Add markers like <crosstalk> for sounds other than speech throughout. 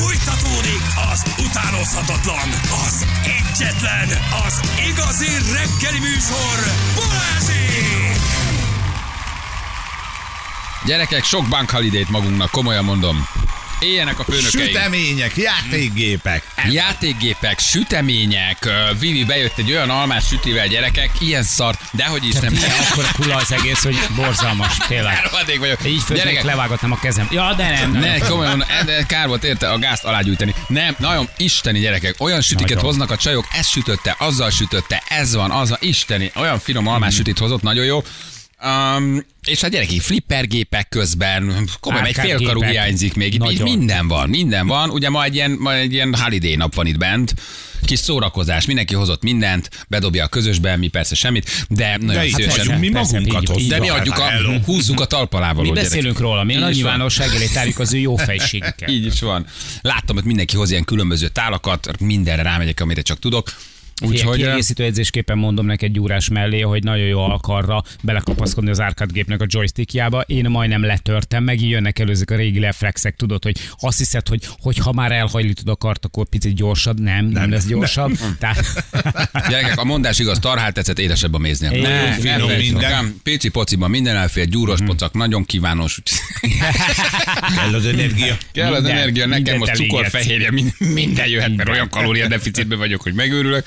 Fújtatódik az utánozhatatlan, az egyetlen, az igazi reggeli műsor, Balázsék! Gyerekek, sok bank holiday magunknak, komolyan mondom. Éljenek a főnökeink. Sütemények, játékgépek. Játékgépek, sütemények, Vivi bejött egy olyan almás sütivel gyerekek, ilyen szar, dehogy is nem. Ilyen akkor kula az egész, hogy borzalmas, tényleg. Rohadék vagyok. Így Gyerekek, levágatnám a kezem. Ja, de nem. nem. Ne, komolyan de kár volt érte a gázt alágyújtani. Nem, nagyon isteni gyerekek. Olyan sütiket Nagyon. hoznak a csajok, ezt sütötte, azzal sütötte, ez van, az van, isteni. Olyan finom almás sütit hozott, nagyon jó. Um, és a gyerekek flippergépek közben, komolyan egy félkarú hiányzik még. Nagyon. minden van, minden van. Ugye ma egy ilyen, ma egy ilyen holiday nap van itt bent. Kis szórakozás, mindenki hozott mindent, bedobja a közösbe, mi persze semmit, de nagyon De szívesen. vagyunk, mi magunkat hoztuk. De mi adjuk a, húzzuk a talpalával. Mi beszélünk róla, mi a nyilvánosság elé tárjuk az ő jó fejségüket. Így is van. Láttam, hogy mindenki hoz ilyen különböző tálakat, mindenre rámegyek, amire csak tudok. Úgyhogy Úgyhogy kiegészítő edzésképpen mondom neked gyúrás mellé, hogy nagyon jó alkarra belekapaszkodni az arcade gépnek a joystickjába. Én majdnem letörtem, meg így jönnek elő ezek a régi reflexek, tudod, hogy azt hiszed, hogy, hogy ha már elhajlítod a kart, akkor picit gyorsabb. Nem, nem, nem lesz gyorsabb. Tehát, <laughs> gyerekek, a mondás igaz, tarhált tetszett, édesebb a méznél. É, Ne, finom ne minden. magam. Pici pociban minden elfér, gyúros pocak, nagyon kívános. <laughs> Kell az energia. Kell az energia, nekem most cukorfehérje, minden, minden jöhet, mert olyan kalóriadeficitben vagyok, hogy megőrülök.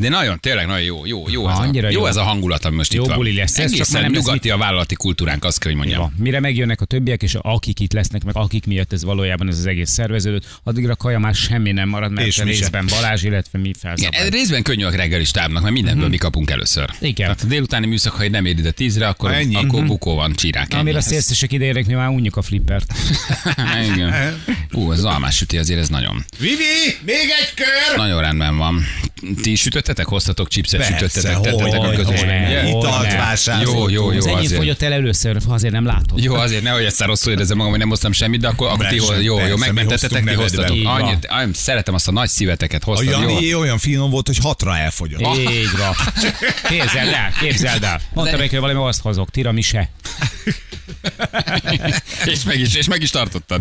De nagyon, tényleg nagyon jó, jó, jó, ez, a, jó jó. ez a hangulat, ami most Jó itt van. buli lesz ez, csak már nem nyugati a vállalati kultúránk, azt kell, hogy mondjam. Ja, mire megjönnek a többiek, és akik itt lesznek, meg akik miatt ez valójában ez az egész szerveződött, addigra kaja már semmi nem marad, mert És részben Balázs, illetve mi Igen, felszabad. ez részben könnyű a reggeli stábnak, mert mindenből mi kapunk először. Igen. Tehát a délutáni műszak, ha nem érid a tízre, akkor, Ennyi. akkor bukó van, ennyi. Amire a szélszesek ideérnek, mi már unjuk a flippert. <laughs> Igen. Ú, az almás süti azért ez nagyon, Vivi, még egy kör! nagyon rendben van. Ti is sütöttetek? Hoztatok chipset, Persze, sütöttetek, hogy, tettetek a ugye? Italt ne. vásároltunk. Jó, jó, jó. Az azért. fogyott el először, azért nem látod. Jó, azért nehogy egyszer rosszul érezzem magam, hogy nem hoztam semmit, de akkor, akkor ti jó, jó, mi megmentettetek, hoztunk hoztatok. Annyit, szeretem azt a nagy szíveteket, A hoztad, jó? Jani olyan finom volt, hogy hatra elfogyott. Így van. Képzeld el, képzeld el. Mondtam neki, hogy valami azt hozok, tira mi se. <laughs> és, meg is, és meg is tartottad.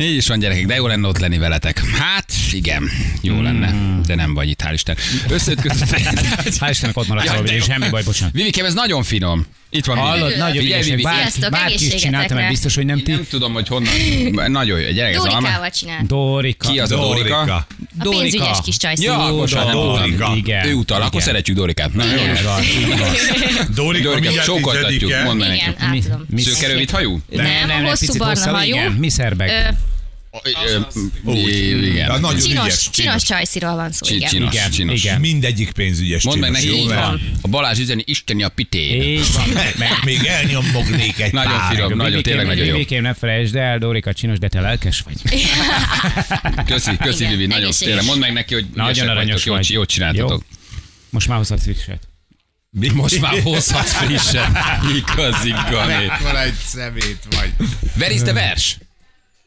Így is van gyerekek, de jó lenne ott lenni veletek. Hát igen, jó lenne, de nem vagy itt, hál' Isten. Összeütközött. <laughs> Hál' Istennek ott maradsz de jó. semmi baj, bocsánat. Vivikém, ez nagyon finom. Itt van Vivi. Hallod, nagyon Figyelj. Vivi, Bárki, Sziasztok, bárki is csinálta, mert biztos, hogy nem ti. nem tudom, hogy honnan. Nagyon jó, gyerek. Dórikával csinál. Dorika. Ki az a Dórika? Dórika. A pénzügyes kis csajszó. Ja, bocsánat, Dórika. Igen. Ő utal, akkor szeretjük Dórikát. Na, jó. <laughs> Dórika, Dórika, csókoltatjuk, mondd meg Igen, neki. át tudom. mi- Szőkerövid hajú? Nem, hosszú barna hajú. Mi szerbek? Igen. Ja, nagyon Csinos, ügyes. csinos csajsziról van szó, igen. Csinos, Igen, csinos. igen. Mindegyik pénzügyes Mondd meg neki, jó? így van. A Balázs üzeni isteni a van. Meg, Még elnyomognék egy Nagyon pár. finom. nagyon, tényleg nagyon jó. Vikém, ne felejtsd el, Dorika csinos, de te lelkes vagy. Köszi, köszi, Vivi, nagyon tényleg. Mondd meg neki, hogy Nagyon aranyos vagy. jót csináltatok. Jó. Most már hozhatsz frisset. Mi most már hozhatsz frissen. Igazi gani. Mekkora egy szemét vagy. Verizte vers?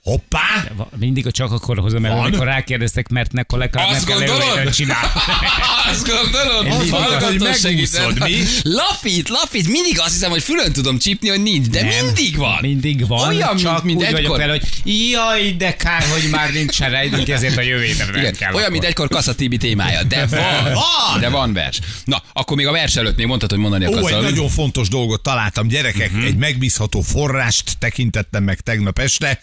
Hoppá! Va- Mindig csak akkor hozom el, Van? amikor rákérdeztek, mert nekor legalább Azt nem kell gondolod? előre csinálni. <laughs> Azt gondolod? Azt, hogy segített. megúszod, mi? Lapít, lapít, mindig azt hiszem, hogy fülön tudom csípni, hogy nincs, de Nem, mindig van. Mindig van, Olyan, csak mint, mint úgy vagyok egykor. vele, hogy jaj, de kár, hogy már nincsen rejtünk, <laughs> ezért a jövő héten kell. olyan, akkor. mint egykor Kassa Tibi témája, de <laughs> van, Van! de van vers. Na, akkor még a vers előtt még mondtad, hogy mondani Ó, akarsz egy valamit. nagyon fontos dolgot találtam, gyerekek. Mhm. Egy megbízható forrást tekintettem meg tegnap este.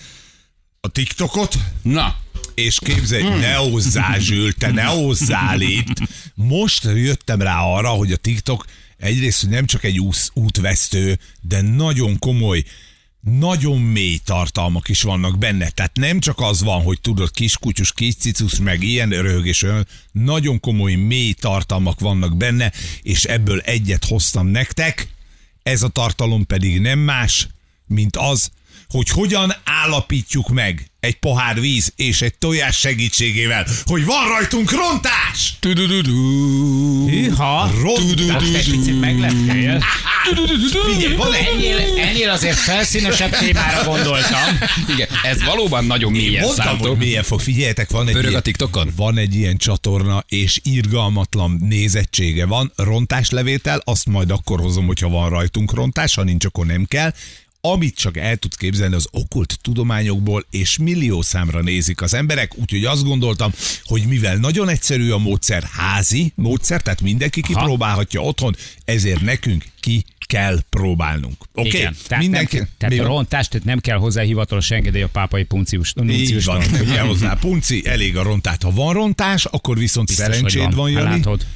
A TikTokot. Na, És képzelj, Hmm. ne hozzá, Zsül, te ne hozzál itt. Most jöttem rá arra, hogy a TikTok egyrészt hogy nem csak egy úsz, útvesztő, de nagyon komoly, nagyon mély tartalmak is vannak benne. Tehát nem csak az van, hogy tudod, kiskutyus, kiscicus, meg ilyen röhögés, olyan, nagyon komoly, mély tartalmak vannak benne, és ebből egyet hoztam nektek. Ez a tartalom pedig nem más, mint az, hogy hogyan állapítjuk meg egy pohár víz és egy tojás segítségével, hogy van rajtunk rontás! Hűha, Rontás! most egy picit megleptél. Figyelj, van. Ennél, ennél azért felszínesebb témára gondoltam. igen, ez valóban nagyon mélyen Mondtam, szántó. hogy milyen fog. Figyeljetek, van egy, Pörög a TikTokon? van egy ilyen csatorna, és irgalmatlan nézettsége van. Rontáslevétel, azt majd akkor hozom, hogyha van rajtunk rontás, ha nincs, akkor nem kell. Amit csak el tudsz képzelni az okkult tudományokból, és millió számra nézik az emberek, úgyhogy azt gondoltam, hogy mivel nagyon egyszerű a módszer, házi módszer, tehát mindenki kipróbálhatja otthon, ezért nekünk ki kell próbálnunk. Oké? Igen. Okay? Tehát, Mindenki... nem, tehát a van? rontás, tehát nem kell hozzá hivatalos engedély a pápai puncius, Így van, hogy hozzá <laughs> punci, elég a rontás. Ha van rontás, akkor viszont Biztos, szerencséd van, Hát Jani. Látod.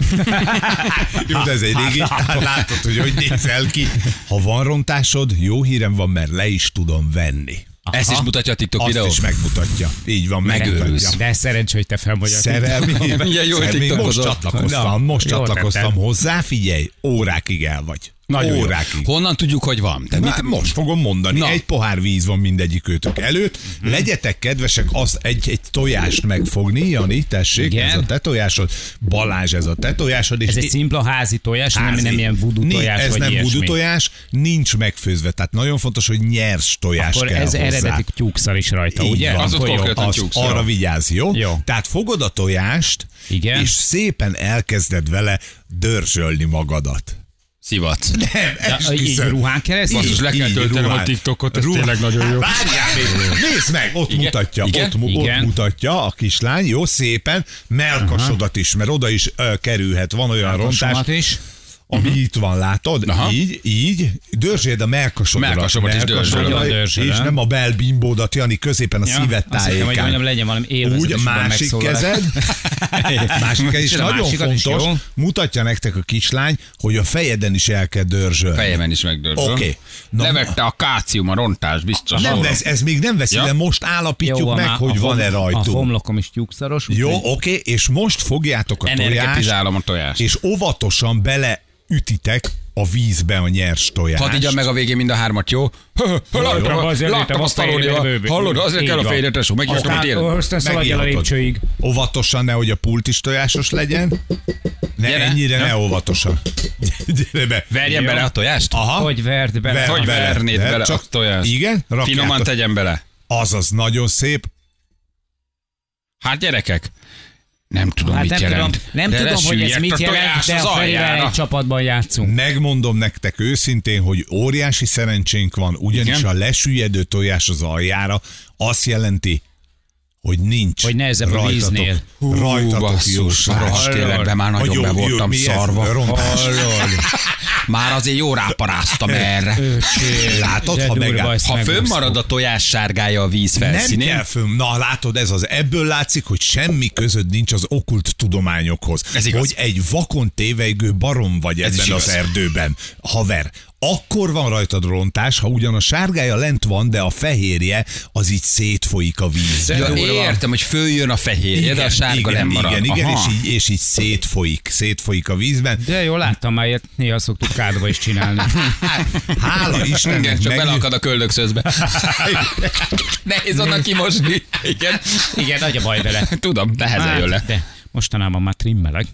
<laughs> Jó, de ez egy régi, hát látod, hogy hogy nézel ki. Ha van rontásod, jó hírem van, mert le is tudom venni. Ezt is mutatja a TikTok Azt videó. is megmutatja. Így van, Megőrülsz. De szerencs, hogy te fel vagy a Szerelmi. <laughs> Milyen jól Szerelmi. Most tiktokozol. csatlakoztam, Na, most csatlakoztam hozzá, figyelj, órákig el vagy. Nagyon jó. órákig. Honnan tudjuk, hogy van? Tehát Hát most fogom mondani. Na. Egy pohár víz van mindegyik őtök előtt. Mhm. Legyetek kedvesek az egy, egy tojást megfogni, Jani, tessék, Igen. ez a te tojásod. Balázs, ez a te tojásod. És Ez egy szimpla házi tojás, nem, Házi. nem ilyen voodoo Ni- tojás, Ez vagy nem ilyesmi. voodoo tojás, nincs megfőzve. Tehát nagyon fontos, hogy nyers tojás Akkor kell ez hozzá. eredeti tyúkszal is rajta, Így ugye? van. Az ott konkrétan arra vigyázz, jó? Jó. Tehát fogod a tojást, Igen. és szépen elkezded vele dörzsölni magadat. Szivat. Nem, így esküszöm. ruhán keresztül? Basszus, le kell töltenem a. TikTokot, ez tényleg nagyon jó. Várjál még, nézd meg, ott Igen? mutatja, Igen? Ott, Igen. ott mutatja a kislány, jó, szépen, melkasodat is, mert oda is ö, kerülhet, van olyan Rontás is. Ami itt van, látod? Aha. Így, így, dörzséld a melkasodat. Melkasomat is dörzsölöm. És nem a belbimbódat, Jani, középen a Azt hittem, hogy tájékán. mondjam, legyen valami. Úgy, abban <laughs> másik kezed, másik kezed, és a nagyon is, fontos, jó? mutatja nektek a kislány, hogy a fejeden is el kell dörzsölni. Fejemen is megdörzsöl. Oké. Na, Levette a kácium, a rontás, biztos. Nem vesz, ez még nem veszi, Ja. de most állapítjuk Jó, meg, hogy a van-e hom- A rajtunk. homlokom is tyúkszaros. Jó, oké, és most fogjátok a tojást, a és óvatosan beleütitek a vízbe a nyers tojást. Hadd igyam meg a végén mind a hármat, jó? Láttam, a bővő. Hallod, azért Így kell a van. fejére tesó. Megírtam a télen. aztán szaladj el a lépcsőig. Óvatosan, nehogy a pult is tojásos legyen. Ne, Gyere. ennyire ne óvatosan. <laughs> Gyere be. Verjem Jó. bele a tojást? Aha. Hogy verd bele. Ver- Hogy vernéd Ver- bele a tojást? Igen? Finoman tegyem bele. Azaz, nagyon szép. Hát gyerekek, nem tudom, Hát mit nem jelent. tudom, nem de tudom hogy ez mit jelent, de az a Ferivel egy csapatban játszunk. Megmondom nektek őszintén, hogy óriási szerencsénk van, ugyanis Igen? a lesüllyedő tojás az aljára azt jelenti, hogy nincs Hogy nehezebb a víznél. Hú, rajtatok basszus, életben már nagyon be voltam szarva. Már azért jó ráparáztam erre. Öcsém, Látod, ha megáll- Ha fönnmarad a tojás sárgája a víz Nem felszínén, kell fönn. Na látod, ez az. Ebből látszik, hogy semmi között nincs az okult tudományokhoz. Ez igaz. Hogy egy vakon tévejgő barom vagy Ez ebben az erdőben. Haver, akkor van rajtad rontás, ha ugyan a sárgája lent van, de a fehérje az így szétfolyik a vízbe. Ja, értem, hogy följön a fehérje, de a sárga igen, nem marad. igen, igen, és így, és így szétfolyik, szétfolyik a vízben. De jó, láttam már ilyet, néha szoktuk kádba is csinálni. <laughs> Hála Istennek Igen, csak meg- beleakad a köldökszözbe. <laughs> Nehéz onnan kimosni. Igen. Igen, nagy a baj vele. Tudom, nehezen jön le. Hát, de mostanában már trimmelek.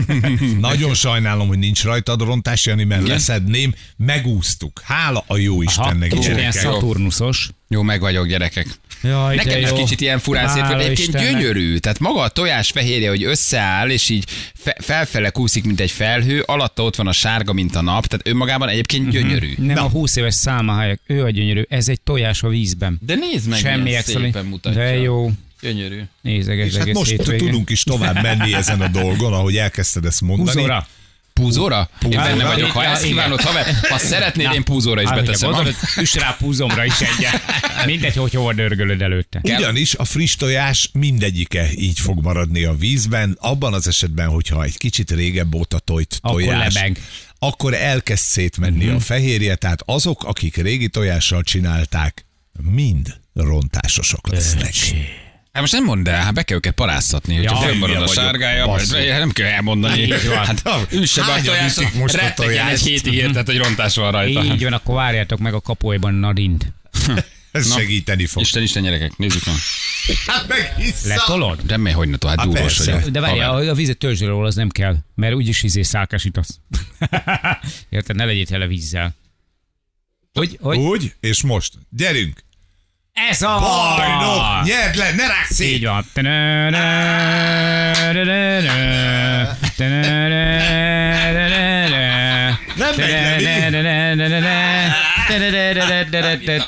<laughs> Nagyon sajnálom, hogy nincs rajtad rontás, Jani, mert Igen? leszedném. Megúsztuk. Hála a jó Istennek. kicsit ilyen gyerekek. szaturnuszos. Jó, meg vagyok, gyerekek. Jaj, de Nekem is jó. kicsit ilyen furán szét, Hála egyébként gyönyörű. Tehát maga a tojás fehérje, hogy összeáll, és így fe- felfele kúszik, mint egy felhő, alatta ott van a sárga, mint a nap, tehát önmagában egyébként Mhm. gyönyörű. Nem Na. a 20 éves száma helyek, ő a gyönyörű, ez egy tojás a vízben. De nézd meg, Semmi milyen szépen mutatja. De jó, Gyönyörű. nézeges És hát most hétvégén. tudunk is tovább menni ezen a dolgon, ahogy elkezdted ezt mondani. Húzóra. Púzóra? Én Púzóra. benne vagyok. Ha ezt kívánod, haver, ha szeretnéd, én púzóra is Hát, beteszem. gondolod, üss rá púzomra is egyet. Mindegy, hogy hova dörgölöd előtte. Ugyanis a friss tojás mindegyike így fog maradni a vízben, abban az esetben, hogyha egy kicsit régebb óta tojt Akkor tojás, lebeg. akkor elkezd szétmenni Mhm. a fehérje, tehát azok, akik régi tojással csinálták, mind rontásosok lesznek. Hát most nem mondd el, hát be kell őket paráztatni, hogyha Ja, fönnmarad hülye a vagyok. sárgája, nem kell elmondani. Így van. Hát üsse be a most a rettegjen egy hétig érted, hogy rontás van rajta. Így van, akkor várjátok meg a kapulyban Narind. <laughs> Ez Na. segíteni fog. Isten, Isten gyerekek, nézzük meg. Hát meg. Letolod? Remély, hogy ne tovább Hát persze. vagyok. De várj, a, a vizet törzsre róla, az nem kell, mert úgyis izé szálkásítasz. <laughs> Érted? Ne legyél tele vízzel. Hogy, hogy? Úgy, és most. Gyerünk. Ez a Bajnok, nyerd le, ne rágsz szét. Így van. Nem megy le, mi?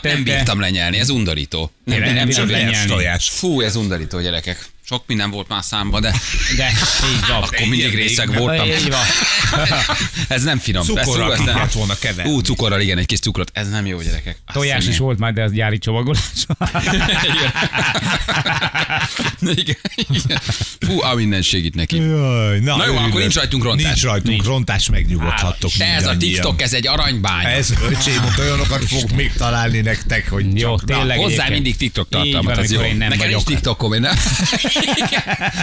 Nem bírtam lenyelni, ez undorító. Nem, Tényleg nem, nem nem, bírod nem, lenyelni. tojás. Fú, ez undorító, gyerekek. Sok minden volt már számba, de De így van. akkor mindig részeg voltam. Így van. <laughs> Ez nem finom. Cukorral Ez- nem- volna keverni. Ú, cukorral, igen, egy kis cukrot. Ez nem jó, gyerekek. Azt Tojás hiszem, is volt már, de az gyári csomagolás. <laughs> Igen. igen. Fú, a minden segít neki. Jaj, na, Na jó, akkor nincs rajtunk rontás. Nincs rajtunk Nincs. rontás, megnyugodhattok De ez a. TikTok, ez egy aranybánya. Ez öcsém, olyanokat fog még találni nektek, hogy Jó, csak, na, tényleg. Hozzá mindig TikTok tartalmat, Nekem nincs TikTokom, én nem. <laughs>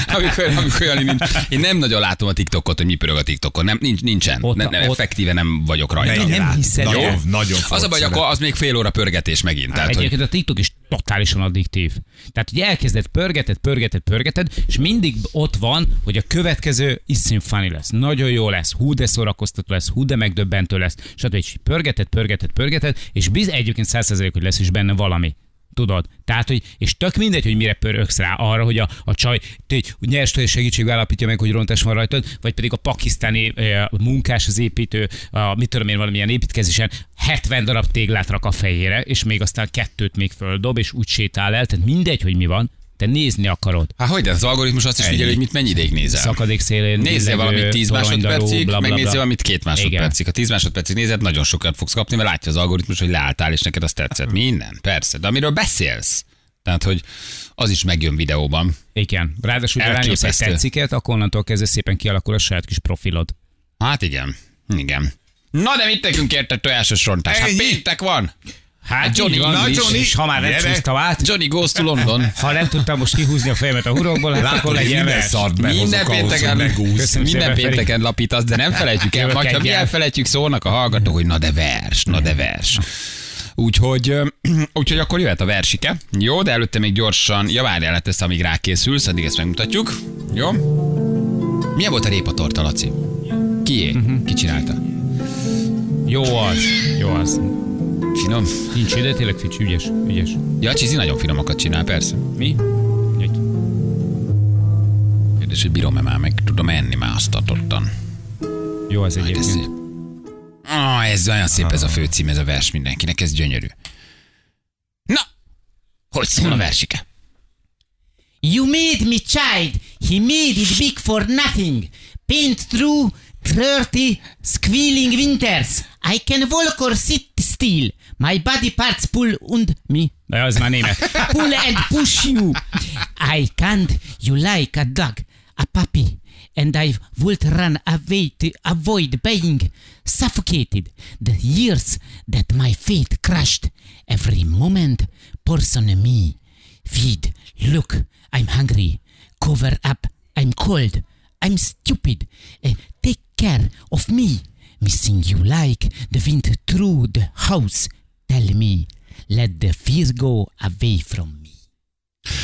Amikor, amikor Jani nincs. Én nem nagyon látom a TikTokot, hogy mi pörög a TikTokon. Nem, nincs, nincsen. Ott- nem, nem, ott- effektíve nem vagyok rajta. Nem rá. hiszed nagyon, el. Nagyon Az a baj, akkor az még fél óra pörgetés megint. Tehát, hogy Egyébként a TikTok is totálisan addiktív. Tehát, hogy elkezded, pörgeted, pörgeted, pörgeted, és mindig ott van, hogy a következő iszonyú funny lesz. Nagyon jó lesz, hú de szórakoztató lesz, hú de megdöbbentő lesz, stb. És pörgeted, pörgeted, pörgeted, és biz egyébként 100% hogy lesz is benne valami. Tudod? Tehát, hogy, és tök mindegy, hogy mire pöröksz rá, arra, hogy a, a csaj tégy, nyers segítségvel állapítja meg, hogy rontás van rajtad, vagy pedig a pakisztáni eh, munkás, az építő, a, mit tudom én, valamilyen építkezésen 70 darab téglát rak a fejére, és még aztán kettőt még földob, és úgy sétál el, tehát mindegy, hogy mi van, te nézni akarod. Hát hogy, de az algoritmus azt is Ennyi. figyeli, hogy mit mennyi ideig nézel. Szakadék szélén. Nézzél valamit 10 toronydarú, másodpercig, bla, bla, meg bla. nézzél valamit 2 másodpercig. Ha 10 másodpercig nézed, nagyon sokat fogsz kapni, mert látja az algoritmus, hogy leálltál, és neked azt tetszett. Minden, persze. De amiről beszélsz, tehát, hogy az is megjön videóban. Igen. Ráadásul, ha rányomsz egy tetsziket, akkor onnantól kezdve szépen kialakul a saját kis profilod. Hát igen, igen. Na de mit nekünk érte tojásos rontás? Hát péntek van. Hát Johnny, így van, na, Johnny, és ha már nem gyere. csúsztam át, Johnny goes to London. <laughs> ha nem tudtam most kihúzni a fejemet a hurokból, hát akkor legyen minden szart Minden pénteken, minden pénteken lapítasz, de nem felejtjük el. Majd, ha mi elfelejtjük, szólnak a hallgatók, hogy na de vers, na de vers. Úgyhogy, <clears throat> úgyhogy akkor jöhet a versike. Jó, de előtte még gyorsan, ja várjál, hát ezt amíg rákészülsz, addig ezt megmutatjuk. Jó? Milyen volt a répatorta, Laci? Kié? Mhm. Ki csinálta? Jó az, jó az. Finom? Nincs ide, tényleg Fics, ügyes, ügyes. Ja, Csizi nagyon finomakat csinál, persze. Mi? Egy. Kérdés, hogy bírom-e már, meg tudom enni már azt adottan. Jó az Ez egyébként. Ah, ez olyan szép ez a főcím, ez a vers mindenkinek, ez gyönyörű. Na, hogy szól a versike? You made me child. He made it big for nothing. Paint through 30 squealing winters. I can walk or sit still. My body parts pull und me. De az my name. <laughs> Pull and push you. I can't. You like a dog, a puppy. And I would run away to avoid being suffocated. The years that my fate crushed. Every moment pours on me. Feed. Look, I'm hungry. Cover up. I'm cold. I'm stupid. Uh, take care of me. Missing you like the wind through the house. Tell me, let the fear go away from.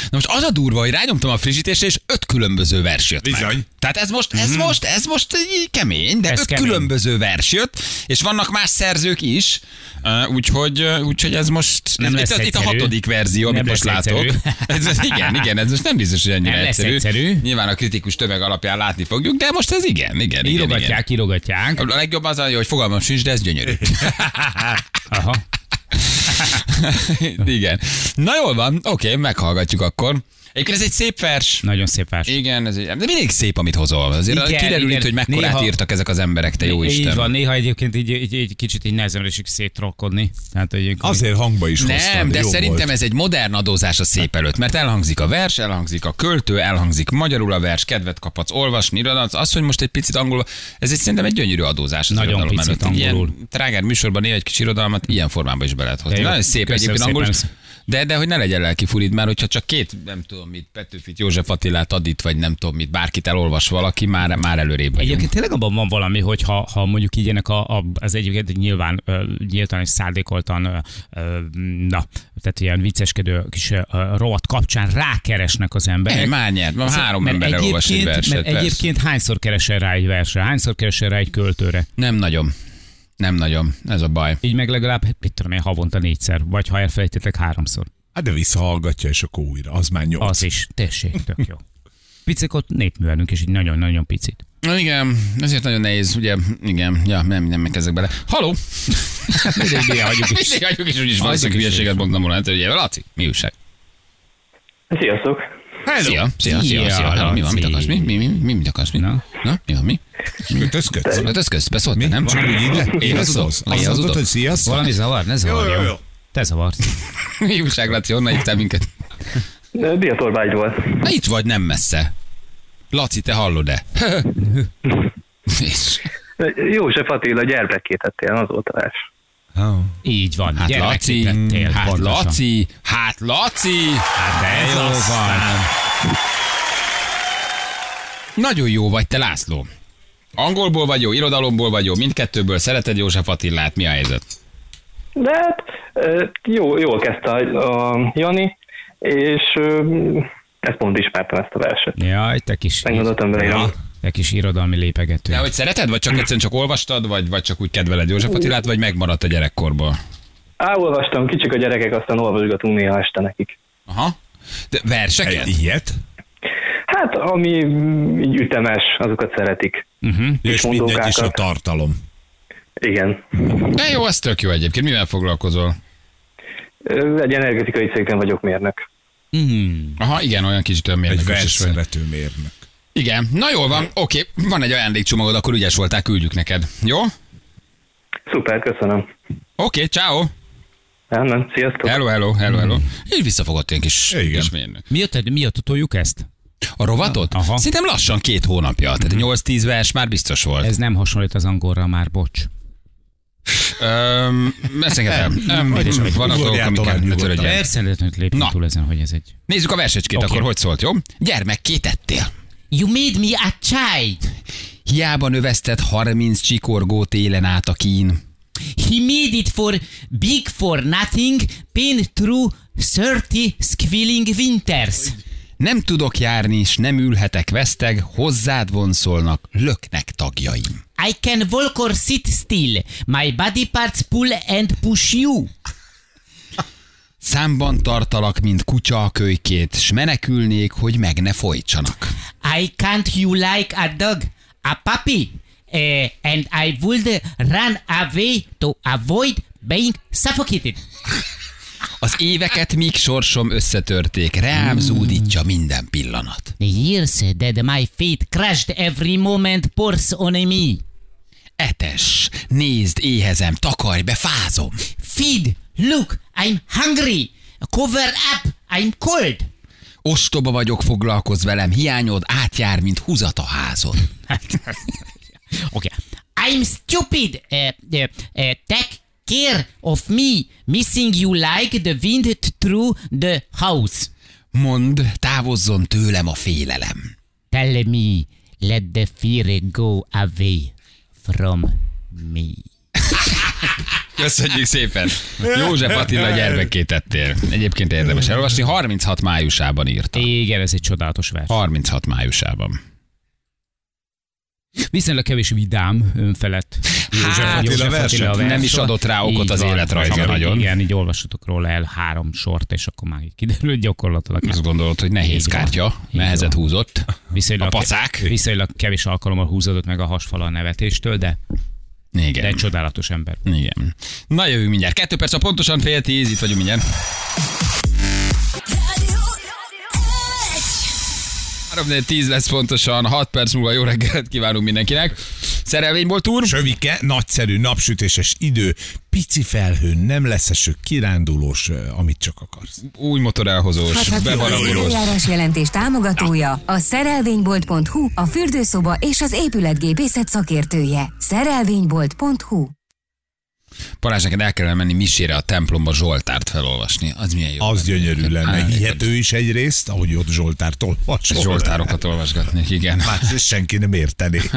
Na most az a durva, hogy rányomtam a frissítésre, és öt különböző vers jött Bizony. meg. Tehát ez most, ez most, ez most így kemény, de Ez öt kemény. különböző vers jött, és vannak más szerzők is, úgyhogy, úgyhogy ez most, Nem ez, lesz itt, itt a egyszerű. hatodik verzió, amit Nem most látok. egyszerű. <laughs> Ez, igen, igen, ez most nem biztos, hogy ennyire Nem lesz egyszerű. egyszerű. Nyilván a kritikus tömeg alapján látni fogjuk, de most ez igen, igen, igen. igen. Írogatják, írogatják. A legjobb az, hogy fogalmam sincs, de ez gyönyörű. <laughs> <laughs> Aha. <laughs> igen. Na jól van, oké, meghallgatjuk akkor. Egyébként ez egy szép vers. Nagyon szép vers. Igen, ez egy, de mindig szép, amit hozol. Azért Igen, kiderül igen. itt, hogy mekkorát Néha- írtak ezek az emberek, te jó Így Isten. van, néha egyébként így, így, így kicsit így nehezen esik szétrolkodni. Tehát, így- Azért hangba is hoztad, Nem, de szerintem volt. ez egy modern adózás a szép előtt, mert elhangzik a vers, elhangzik a költő, elhangzik magyarul a vers, kedvet kaphatsz olvasni, irodalmat. Az, hogy most egy picit angolul, ez egy szerintem egy gyönyörű adózás. Az Nagyon picit angolul. Ilyen trágár műsorban néha egy kis irodalmat ilyen formában is be lehet hozni. Nagyon szép egyébként angolul. De, de hogy ne legyen lelki furid, mert hogyha csak két, nem tudom mit, Petőfit, József Attilát ad itt, vagy nem tudom mit, bárkit elolvas valaki, már, már előrébb vagyunk. Egyébként tényleg abban van valami, hogy ha, ha mondjuk így ennek a, a, az egyébként nyilván nyíltan és szándékoltan, na, tehát ilyen vicceskedő kis rovat kapcsán rákeresnek az emberek. Egy, már nyert, már három ember elolvas egy verset. mert persze. egyébként hányszor keresel rá egy versre, hányszor keresel rá egy költőre? Nem nagyon. Nem nagyon. Ez a baj. Így meg legalább, mit tudom én, havonta négyszer, vagy ha elfelejtettek háromszor. Hát de visszahallgatja, és akkor újra. Az már nyolc. Az is, tessék, tök jó. Picikot népművelünk, és így nagyon-nagyon picit. Na igen, ezért nagyon nehéz, ugye, igen, ja, nem, nem meg ezek bele. Haló! Mindegy, mi hagyjuk is. <laughs> Mindig hagyjuk is, úgyis valószínűleg is. hülyeséget mondtam volna. Hát, ugye, Laci, mi újság? Sziasztok! Szia, szia, szia, szia, Szia, szia. Hello, Mi van, mit akarsz? Mi, mi, mi, mi, mit akarsz? Mi? Na? Na, mi van, mi? Közben szólt, Mi? nem? Csak úgy így le? Én az Azt az mondod, hogy sziasztok? Valami zavar? Ne Jó, jó, zavarjon. jó. Te zavarsz. <laughs> Mi újság, Laci, honnan hívtál minket? Diator volt. Na itt vagy, nem messze. Laci, te hallod-e? <laughs> <laughs> És, József Attila gyermekét tettél, az volt a vers. Így van. hát Laci, gyermekítettél, hát pontosan. Laci, hát Laci. Hát de jó van. Nagyon jó vagy te, László. Angolból vagy jó, irodalomból vagy jó, mindkettőből szereted József Attilát, mi a helyzet? De hát jó, jól kezdte a, a Jani, és ezt pont ismertem ezt a verset. Jaj, te kis, Megmondottam beleírom. Te kis irodalmi lépegető. De hogy szereted, vagy csak egyszerűen csak olvastad, vagy, vagy csak úgy kedveled József Attilát, vagy megmaradt a gyerekkorból? Á, olvastam, kicsik a gyerekek, aztán olvasgatunk néha este nekik. Aha. De verseket? Ilyet? Hát, ami így ütemes, azokat szeretik. Uh-huh. És mindegy is a tartalom. Igen. De jó, ez tök jó egyébként. Mivel foglalkozol? Egy energetikai cégben vagyok mérnök. Mm. Aha, igen, olyan kicsit olyan Egy mérnökös is vagy. versszerető mérnök. Igen, na jól van, oké, van egy ajándékcsomagod, akkor ügyes voltál, küldjük neked. Jó? Szuper, köszönöm. Oké, ciao. Nem, sziasztok. Hello, hello, hello, hello. Így visszafogott ilyen kis, Igen. kis mérnök. Miatt, miatt toljuk ezt? A rovatot? Aha. Szerintem lassan két hónapja, tehát 8-10 vers már biztos volt. Ez nem hasonlít az angolra már, bocs. Öm, van a dolgok, amiket ne törődjen. Persze, lépjünk túl ezen, hogy ez egy... Nézzük a versecskét, Oké. akkor hogy szólt, jó? Gyermekké tettél. You made me a child. Hiába növesztett 30 csikorgó télen át a kín. He made it for big for nothing, pain through 30 squilling winters. Nem tudok járni, s nem ülhetek veszteg, hozzád vonszolnak, löknek tagjaim. I can walk or sit still. My body parts pull and push you. Számban tartalak, mint kutya a kölykét, s menekülnék, hogy meg ne folytsanak. I can't you like a dog, a puppy, Eh, and I would run away to avoid being suffocated. Az éveket míg sorsom összetörték, reám zúdítja minden pillanat. The years that my fate crashed every moment pours on me. Etes, nézd, éhezem, takarj be, fázom. Feed, look, I'm hungry. Cover up, I'm cold. Ostoba vagyok, foglalkozz velem, hiányod átjár, mint húzat a házon. <laughs> Okay. I'm stupid. Uh, uh, uh, take care of me. Missing you like the wind through the house. Mond, távozzon tőlem a félelem. Tell me, let the fear go away from me. <laughs> Köszönjük szépen. József Attila gyermekké tettél. Egyébként érdemes elolvasni. 36 májusában írta. Igen, ez egy csodálatos vers. 36 májusában. Viszonylag kevés vidám önfelett. Hát, Attila verset. Nem is adott rá okot Így az van. életrajza Igen, nagyon. Igen, így olvassatok róla el három sort, és akkor már hogy gyakorlatilag Azt gondolod, hogy nehéz Így van. kártya, Így nehezet van. húzott. viszonylag, A pacák. viszonylag kevés alkalommal húzódott meg a hasfala a nevetéstől, de, de Igen. egy csodálatos ember. Igen. Na jövünk mindjárt. Kettő perc a pontosan fél tíz, itt vagyunk mindjárt. 3 10 lesz pontosan, 6 perc múlva jó reggelt kívánunk mindenkinek. Szerelvényból túr. Sövike, nagyszerű, napsütéses idő, pici felhő, nem lesz eső, kirándulós, ö, amit csak akarsz. Új motorelhozós, Az bevaragolós. időjárás jelentés támogatója a szerelvénybolt.hu, a fürdőszoba és az épületgépészet szakértője. Szerelvénybolt.hu Parázs, neked el kellene menni misére a templomba Zsoltárt felolvasni. Az milyen jó. Az gyönyörű lenne. Hihető is egyrészt, ahogy ott Zsoltárt olvasol. Zsoltárokat olvasgatni, igen. Hát senki nem értené. <laughs>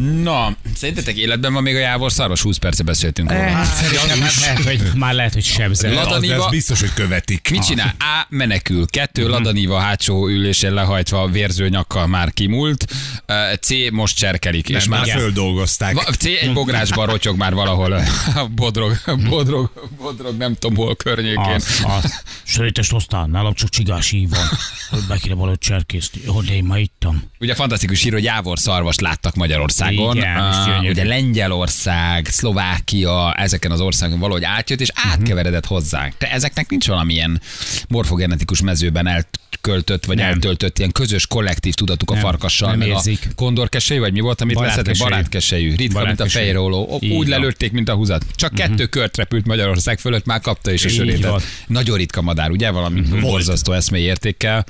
Na, szerintetek életben van még a Jávor Szaros? 20 perce beszéltünk róla. Hát szerintem hát lehet, hogy, már lehet, hogy sebzel. Lada- Az, biztos, hogy követik. Mit csinál? A. Menekül. Kettő. Mhm. Ladaníva hátsó ülésen lehajtva vérző nyakkal már kimúlt. Ö, C. Most cserkelik. Nem, és már már földolgozták. C. Egy bográsban rotyog már valahol a bodrog, bodrog, bodrog, nem tudom hol környékén. Az, az. Sőtes osztán, nálam csak csigási van. Hogy be kéne valahogy cserkészni. Hogy én ma ittam. Ugye fantasztikus hír, hogy Jávor szarvast láttak Magyarországon. Magyarországon, Igen, gyönyörű. ugye Lengyelország, Szlovákia, ezeken az országokon valahogy átjött, és átkeveredett hozzánk. De ezeknek nincs valamilyen morfogenetikus mezőben elköltött, vagy Nem. eltöltött ilyen közös kollektív tudatuk a Nem, farkassal, nem érzik. a kondorkesejű, vagy mi volt, amit leszedett? Barátkesejű. Barátkesejű. Ritka, mint a fejróló. Úgy van. lelőtték, mint a húzat. Csak kettő kört repült Magyarország fölött, már kapta is a Így sörét. van. Nagyon ritka madár, ugye? Valami borzasztó eszmei értékkel.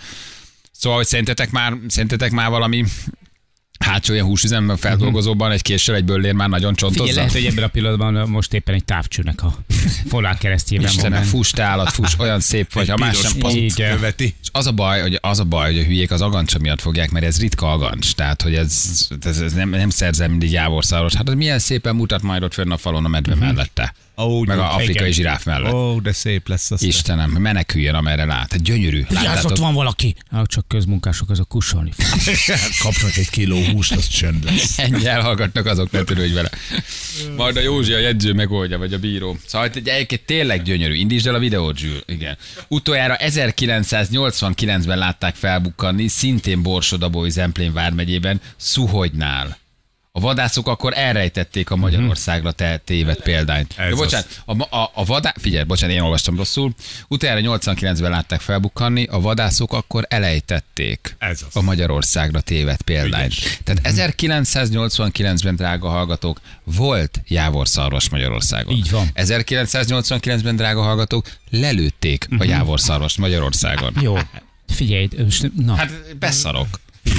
Szóval, hogy szerintetek már, szerintetek már valami hátsó ilyen húsüzemben feldolgozóban egy késsel, egy böllér már nagyon Figyelj, csontozza? lehet, hogy ebben a pillanatban most éppen egy távcsőnek a folák keresztjében van. Istenem, fuss te állat, fuss, olyan szép vagy, ha más sem. pont követi. Az a baj, hogy az a baj, hogy a hülyék az agancsa miatt fogják, mert ez ritka agancs. Tehát, hogy ez, ez, ez nem, nem szerzem mindig jávorszaros. Hát milyen szépen mutat majd ott fönn a falon a medve mellette. Ó, Meg a afrikai igen. zsiráf mellett. Ó, de szép lesz az. Istenem, meneküljön, amerre lát. Hát gyönyörű. Vigyázz, ott van valaki. Ah, csak közmunkások, azok kusolni. <laughs> Kapnak egy kiló húst, az csönd lesz. Ennyi elhallgatnak, azok ne törődj vele. Majd a Józsi, a jegyző megoldja, vagy a bíró. Szóval hogy egyébként tényleg gyönyörű. Indítsd el a videót, Zsül. Igen. Utoljára 1989-ben látták felbukkanni, szintén Borsodabói Zemplén vármegyében, Szuhogynál. A vadászok akkor elrejtették a Magyarországra te tévedt példányt. Ez az. bocsánat, a, a, a vadá... Figyelj, bocsánat, én olvastam rosszul. Utána 89-ben látták felbukkanni, a vadászok akkor elejtették Ez az. a Magyarországra tévedt példányt. Tehát 1989-ben, drága hallgatók, volt jávorszarvas Magyarországon. Így van. 1989-ben, drága hallgatók, lelőtték a jávorszarvast Magyarországon. Jó. Figyelj, most, na. Hát beszarok.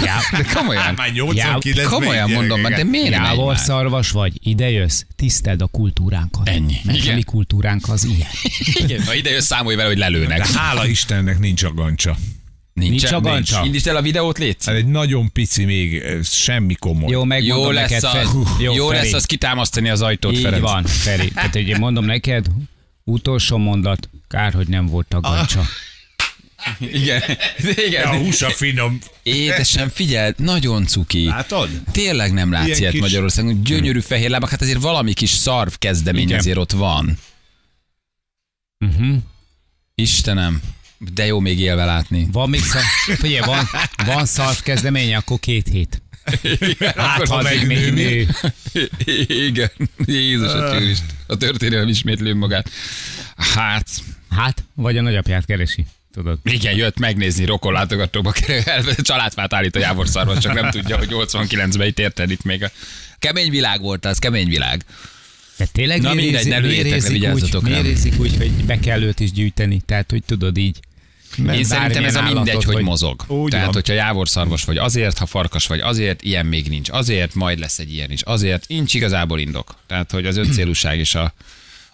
Já, De komolyan. Már 89 Komolyan mondom, de miért Jávor már? szarvas vagy, ide jössz, tiszteld a kultúránkat. Ennyi. Mert Igen. a mi kultúránk az ilyen. <laughs> Igen, ha ide jössz, számolj vele, hogy lelőnek. De hála Istennek nincs agancsa. Nincs, Nincs agancsa. Indítsd el a videót, létsz. Hát egy nagyon pici még, semmi komoly. Jó, megmondom Jó lesz, neked, az, Feri. jó, Feri. lesz az kitámasztani az ajtót, Így Ferenc. van, Feri. Tehát ugye mondom neked, utolsó mondat, kár, hogy nem volt tagancsa. <laughs> <laughs> Igen. Igen. A húsa finom. Édesem, figyeld, nagyon cuki. Látod? Tényleg nem látsz Ilyen ilyet kis- Magyarországon. Gyönyörű fehér lábak, hát azért valami kis szarv kezdemény Igen. azért ott van. Uh-huh. Istenem, de jó még élve látni. Van még szar... Figyelj, van, van szarv kezdeménye, akkor két hét. Hát, ha addig még nő. Igen, Jézus a tűrist. A történelem ismétlő magát. Hát, Hát, vagy a nagyapját keresi. Tudod. igen, jött megnézni rokonlátogatóba, családfát állít a jávorszarvas, csak nem tudja, hogy 89-ben itt érted itt még. A... Kemény világ volt az, kemény világ. De tényleg Na, mindegy, érzi- ne lőjétek úgy, vigyázzatok rám. úgy, hogy be kell őt is gyűjteni? Tehát, hogy tudod így. Én szerintem ez a mindegy, állatot, hogy mozog. Úgy Tehát, van. hogyha jávorszarvas vagy azért, ha farkas vagy azért, ilyen még nincs. Azért, majd lesz egy ilyen is. Azért, nincs igazából indok. Tehát, hogy az öncélúság és a,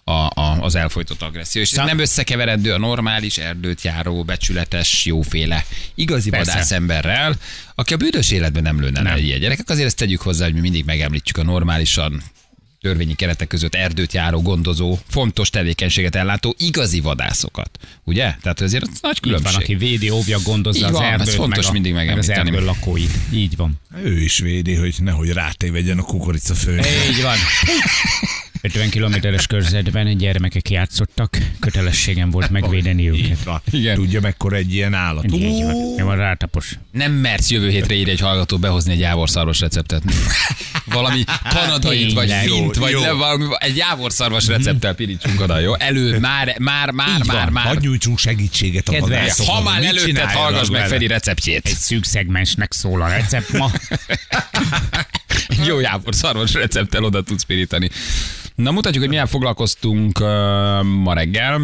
a, a, az elfolytott agresszió. És ez nem összekeveredő a normális, erdőt járó, becsületes, jóféle, igazi Persze. vadász emberrel, aki a büdös életben nem lőne egy ilyen gyerekek. Azért ezt tegyük hozzá, hogy mi mindig megemlítjük a normálisan törvényi keretek között erdőt járó, gondozó, fontos tevékenységet ellátó igazi vadászokat. Ugye? Tehát azért az nagy Így van, különbség. aki védi, óvja, gondozza Így az van, ez erdőt, fontos meg, a, mindig meg az erdő lakóit. Így van. Ő is védi, hogy nehogy rátévedjen a kukorica főn. Így van. <laughs> 50 kilométeres körzetben gyermekek játszottak, kötelességem volt megvédeni őket. Van. Igen. Tudja, mekkora egy ilyen állat. Így van. Nem van rátapos. Nem mersz jövő hétre írni egy hallgató behozni egy jávorszarvas receptet. <laughs> Valami kanadait, vagy tényleg. fint, Jó, vagy jó. le, valami, egy jávorszarvas recepttel pirítsunk oda, jó? Elő, már, már, már, Így már, van. már. Hadd nyújtsunk segítséget a Kedves, vadászoknak. Ha már Mit előtted, csináljanak hallgass meg vele? Feri receptjét. Egy szűk szegmensnek szól a recept ma. <laughs> Jó jávorszarvas recepttel oda tudsz pirítani. Na mutatjuk, hogy milyen foglalkoztunk uh, ma reggel.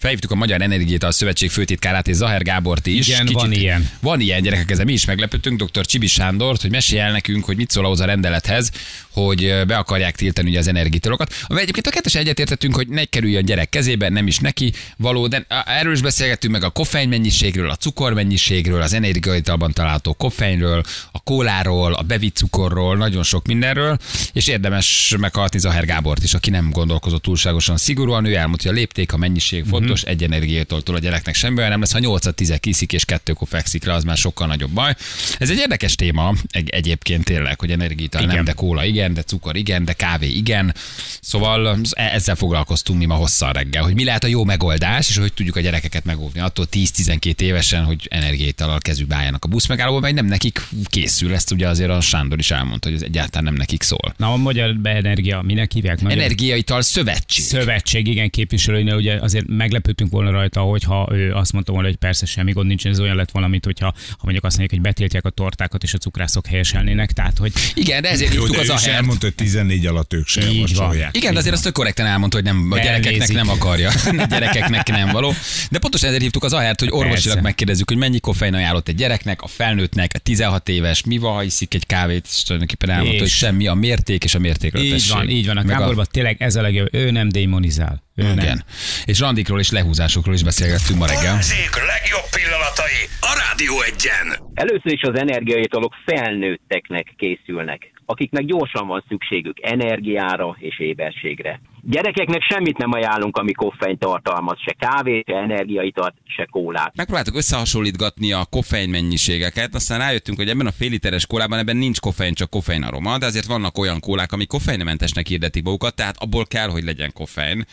Felhívtuk a Magyar Energiétal Szövetség főtitkárát és Zaher Gábort is. Igen, van ilyen. Van ilyen gyerekek, ezen mi is meglepődtünk, dr. Csibi Sándort, hogy mesélj el nekünk, hogy mit szól ahhoz a rendelethez, hogy be akarják tiltani ugye az energiatolokat. Ami egyébként a kettes egyetértettünk, hogy ne kerüljön gyerek kezébe, nem is neki való, de erről is beszélgettünk meg a koffein mennyiségről, a cukor mennyiségről, az energiaitalban található koffeinről, a kóláról, a bevitt cukorról, nagyon sok mindenről, és érdemes meghallgatni Zaher Gábort is, aki nem gondolkozott túlságosan szigorúan, ő elmondta, hogy a lépték, a mennyiség fontos, fontos, egy energiától a gyereknek semmi nem lesz, ha 8 10 kiszik és kettőkor fekszik le, az már sokkal nagyobb baj. Ez egy érdekes téma egy, egyébként tényleg, hogy energiaital nem, de kóla igen, de cukor igen, de kávé igen. Szóval e- ezzel foglalkoztunk mi ma hosszan reggel, hogy mi lehet a jó megoldás, és hogy tudjuk a gyerekeket megóvni attól 10-12 évesen, hogy energiaital kezükbe álljanak a busz megállóba, mert nem nekik készül. Ezt ugye azért a Sándor is elmondta, hogy ez egyáltalán nem nekik szól. Na, a Magyar Beenergia, minek hívják? Magyar... Energiaital szövetség. Szövetség, igen, képviselőinél ugye azért meglepődtünk volna rajta, hogyha ő azt mondta volna, hogy persze semmi gond nincs, ez olyan lett valamit, hogyha ha mondjuk azt mondják, hogy betiltják a tortákat és a cukrászok helyeselnének, tehát hogy Igen, de ezért Jó, hívtuk de az ő a sem hert. elmondta, hogy 14 alatt ők se Így van. javasolják. Igen, de azért azt tök korrekten elmondta, hogy nem, a gyerekeknek Elnézik. nem akarja. <laughs> A gyerekeknek nem való. De pontosan ezért hívtuk az ahert, hogy orvosilag Persze. megkérdezzük, hogy mennyi koffein ajánlott egy gyereknek, a felnőttnek, a 16 éves, mi van, ha iszik egy kávét, és tulajdonképpen elmondta, hogy És- semmi a mérték és a mértékletesség. így van, így van. A Gáborban tényleg ez a legjobb, ő nem démonizál. Ő nem. Igen. És randikról és lehúzásokról is beszélgettünk ma reggel. Balázsék legjobb pillanatai a Rádió egyen. Először is az energiaitalok felnőtteknek készülnek, akiknek gyorsan van szükségük energiára és éberségre. Gyerekeknek semmit nem ajánlunk, ami koffein tartalmaz, se kávét, se energiaitalt, se kólát. Megpróbáltuk összehasonlítgatni a koffein mennyiségeket, aztán rájöttünk, hogy ebben a fél literes kólában ebben nincs koffein, csak koffein aroma, de azért vannak olyan kólák, ami koffeinmentesnek hirdetik magukat, tehát abból kell, hogy legyen koffein.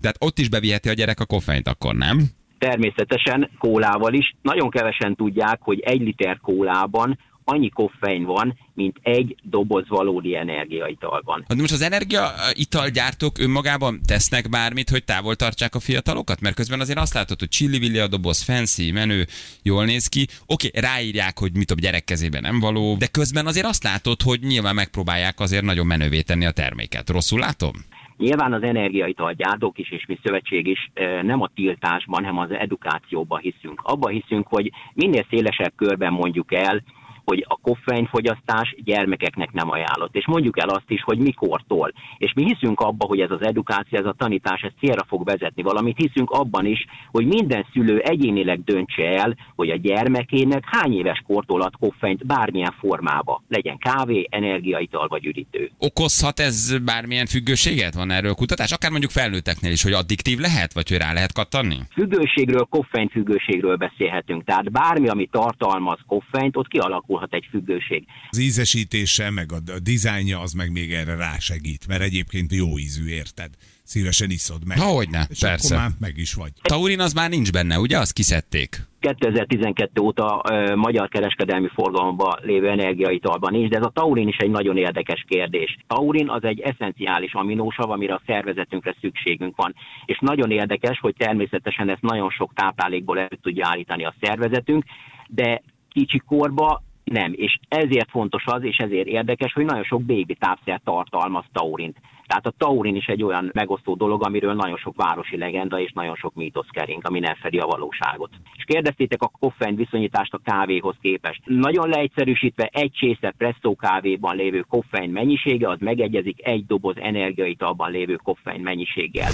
Tehát ott is beviheti a gyerek a koffeint, akkor nem? Természetesen kólával is. Nagyon kevesen tudják, hogy egy liter kólában annyi koffein van, mint egy doboz valódi energiaitalban. Hát most az energia italgyártók önmagában tesznek bármit, hogy távol tartsák a fiatalokat? Mert közben azért azt látod, hogy csillivilli a doboz, fancy, menő, jól néz ki. Oké, ráírják, hogy mit a gyerek kezében nem való, de közben azért azt látod, hogy nyilván megpróbálják azért nagyon menővé tenni a terméket. Rosszul látom? Nyilván az energiaital gyártók is, és mi szövetség is nem a tiltásban, hanem az edukációban hiszünk. Abban hiszünk, hogy minél szélesebb körben mondjuk el, hogy a koffeinfogyasztás gyermekeknek nem ajánlott. És mondjuk el azt is, hogy mikortól. És mi hiszünk abba, hogy ez az edukáció, ez a tanítás, ez célra fog vezetni valamit. Hiszünk abban is, hogy minden szülő egyénileg döntse el, hogy a gyermekének hány éves kortól ad koffeint bármilyen formába. Legyen kávé, energiaital vagy üdítő. Okozhat ez bármilyen függőséget? Van erről kutatás? Akár mondjuk felnőtteknél is, hogy addiktív lehet, vagy hogy rá lehet kattanni? Függőségről, koffein függőségről beszélhetünk. Tehát bármi, ami tartalmaz koffeint, ott kialakulhat egy függőség. Az ízesítése, meg a, a dizájnja az meg még erre rásegít, mert egyébként jó ízű, érted? Szívesen iszod meg. Hogyne, És persze. akkor már meg is vagy. Taurin az már nincs benne, ugye? Azt kiszedték. 2012 óta ö, magyar kereskedelmi forgalomban lévő energiaitalban nincs, de ez a taurin is egy nagyon érdekes kérdés. Taurin az egy eszenciális aminósav, amire a szervezetünkre szükségünk van. És nagyon érdekes, hogy természetesen ezt nagyon sok táplálékból el tudja állítani a szervezetünk, de kicsi korba nem, és ezért fontos az, és ezért érdekes, hogy nagyon sok bébi tápszer tartalmaz taurint. Tehát a taurin is egy olyan megosztó dolog, amiről nagyon sok városi legenda és nagyon sok mítosz kering, ami nem fedi a valóságot. És kérdeztétek a koffein viszonyítást a kávéhoz képest. Nagyon leegyszerűsítve egy csésze presszó kávéban lévő koffein mennyisége az megegyezik egy doboz energiaitalban lévő koffein mennyiséggel.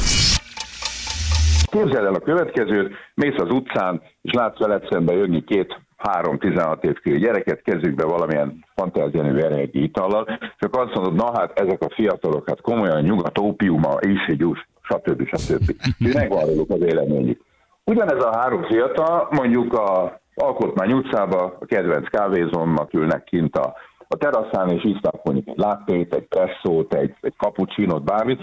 Képzeld el a következőt, mész az utcán, és látsz veled szembe jönni két 3-16 év körül gyereket, kezükbe valamilyen fantáziánő energi itallal, csak azt mondod, na hát ezek a fiatalok, hát komolyan nyugat, ópiuma, ízsigyús, stb. stb. És megvan róluk az élményük. Ugyanez a három fiatal mondjuk a Alkotmány utcába, a kedvenc kávézónnak ülnek kint a, a teraszán, és isznak mondjuk egy láttét, egy presszót, egy, egy cappuccinót, bármit,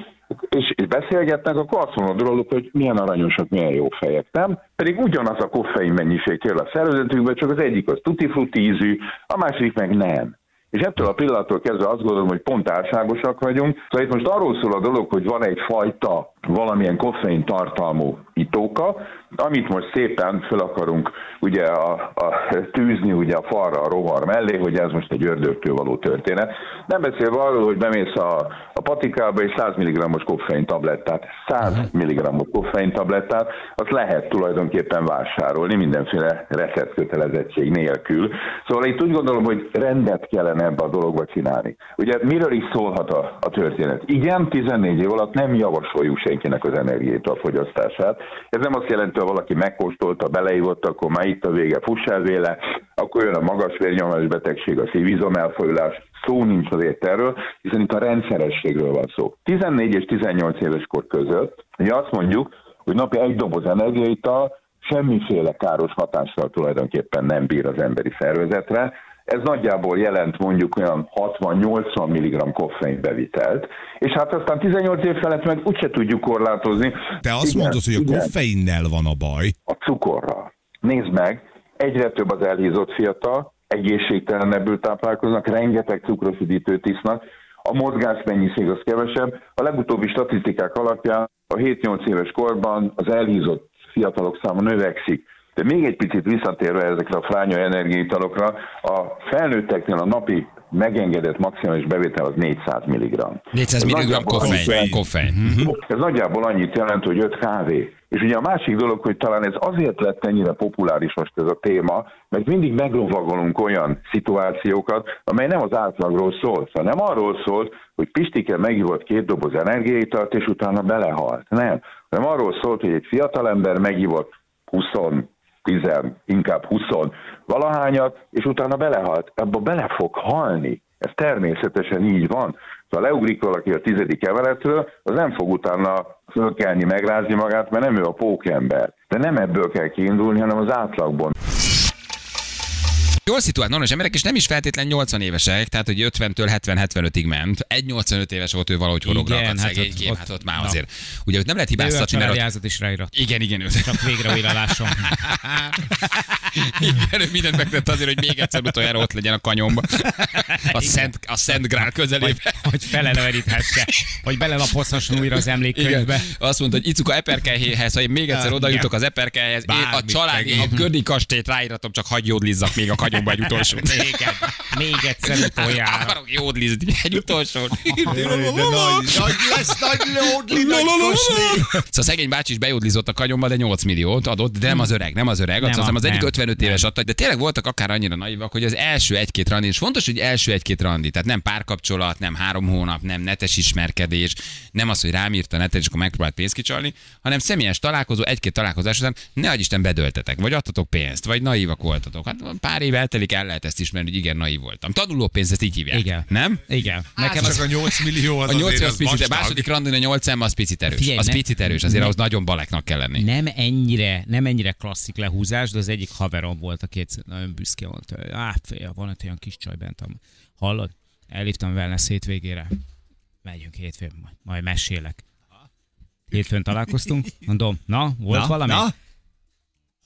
és, és beszélgetnek, akkor azt mondod róluk, hogy milyen aranyosak, milyen jó fejek, nem? Pedig ugyanaz a koffein mennyiség kell a szervezetünkben, csak az egyik az tutti ízű, a másik meg nem. És ettől a pillanattól kezdve azt gondolom, hogy pont álságosak vagyunk. Szóval itt most arról szól a dolog, hogy van egyfajta valamilyen koffein tartalmú itóka, amit most szépen fel akarunk ugye a, a tűzni ugye a falra, a rovar mellé, hogy ez most egy ördögtől való történet. Nem beszélve arról, hogy bemész a, a patikába és 100 mg-os koffein tablettát, 100 mg koffein tablettát, azt lehet tulajdonképpen vásárolni mindenféle receptkötelezettség nélkül. Szóval itt úgy gondolom, hogy rendet kellene ebbe a dologba csinálni. Ugye miről is szólhat a, a történet? Igen, 14 év alatt nem javasoljuk senkinek az energiát a fogyasztását. Ez nem azt jelenti, ha valaki megkóstolta, beleívott, akkor már itt a vége, fuss el véle, akkor jön a magas vérnyomás betegség, a szívizom elfolyulás, szó nincs azért erről, hiszen itt a rendszerességről van szó. 14 és 18 éves kor között, ugye azt mondjuk, hogy napi egy doboz energiaital semmiféle káros hatással tulajdonképpen nem bír az emberi szervezetre. Ez nagyjából jelent mondjuk olyan 60-80 mg koffein bevitelt, és hát aztán 18 év felett meg úgyse tudjuk korlátozni. Te azt Igen, mondod, hogy a koffeinnel van a baj. a cukorral. Nézd meg, egyre több az elhízott fiatal, egészségtelenebbül táplálkoznak, rengeteg cukros üdítőt isznak, a mozgásmennyiség az kevesebb. A legutóbbi statisztikák alapján a 7-8 éves korban az elhízott fiatalok száma növekszik. De még egy picit visszatérve ezekre a fránya energiaitalokra, a felnőtteknél a napi megengedett maximális bevétel az 400 mg. 400 Ez mg koffein. koffein. Mhm. ez nagyjából annyit jelent, hogy 5 kávé. És ugye a másik dolog, hogy talán ez azért lett ennyire populáris most ez a téma, mert mindig meglovagolunk olyan szituációkat, amely nem az átlagról szólt, hanem arról szólt, hogy Pistike megivott két doboz energiaitalt, és utána belehalt. Nem. Hanem arról szólt, hogy egy fiatalember megivott 20 10, inkább 20 valahányat, és utána belehalt. Abba bele fog halni. Ez természetesen így van. Szóval leugrik valaki a tizedik emeletről, az nem fog utána fölkelni, megrázni magát, mert nem ő a pókember. De nem ebből kell kiindulni, hanem az átlagból. Jól szituált normális emberek, és nem is feltétlen 80 évesek, tehát hogy 50-től 70-75-ig ment. Egy 85 éves volt ő valahogy horogra hát szegény ott- hát ott már na. azért. Ugye őt nem lehet hibáztatni, mert ott... is ráírat. Igen, igen, ő. Csak végre újra lásson. <laughs> Igen, ő mindent megtett azért, hogy még egyszer utoljára ott legyen a kanyomba. A Szent, a Szent Grál közelében. Hogy, hogy feleleveníthesse, hogy belelapozhasson újra az emlékkönyvbe. Azt mondta, hogy Icuka Eperkelyhéhez, ha én még egyszer oda jutok az Eperkelyhez, én a családi, a Gördi kastélyt ráíratom, csak hagyj jódlizzak még a kanyomba egy utolsó. <laughs> Még, egy- még egyszer utoljára. Akarok jódlizni egy utolsó. <laughs> Nagy, lesz nagy kastély. Szóval szegény bácsi is bejódlizott a kanyomba, de 8 milliót adott, de nem az öreg, nem az öreg, Nem az, az, egyik nem, 55 éves adta, de tényleg voltak akár annyira naivak, hogy az első egy-két randi, és fontos, hogy első egy-két randi, tehát nem párkapcsolat, nem három hónap, nem netes ismerkedés, nem az, hogy rám írt a netet, és akkor megpróbált pénzt kicsalni, hanem személyes találkozó, egy-két találkozás után ne adj Isten bedöltetek, vagy adtatok pénzt, vagy naívak voltatok. Hát pár év eltelik, el lehet ezt ismerni, hogy igen, naív voltam. Tanuló pénzt ezt így hívják. Igen. Nem? Igen. Nekem Nekem csak az a 8 millió az A 8 azért az az picit, a második randin a 8 az picit erős. Figyelj, Az ne- picit erős, azért ne- ahhoz nagyon baleknak kell lenni. nem ennyire, nem ennyire klasszik lehúzás, de az egyik haverom volt, aki egyszer nagyon büszke volt. Á, fél, van egy olyan kis csaj bent. am- Hallod? Elhívtam wellness hétvégére. Megyünk hétfőn, majd, majd mesélek. Hétfőn találkoztunk, mondom, na, volt Na, valami? na?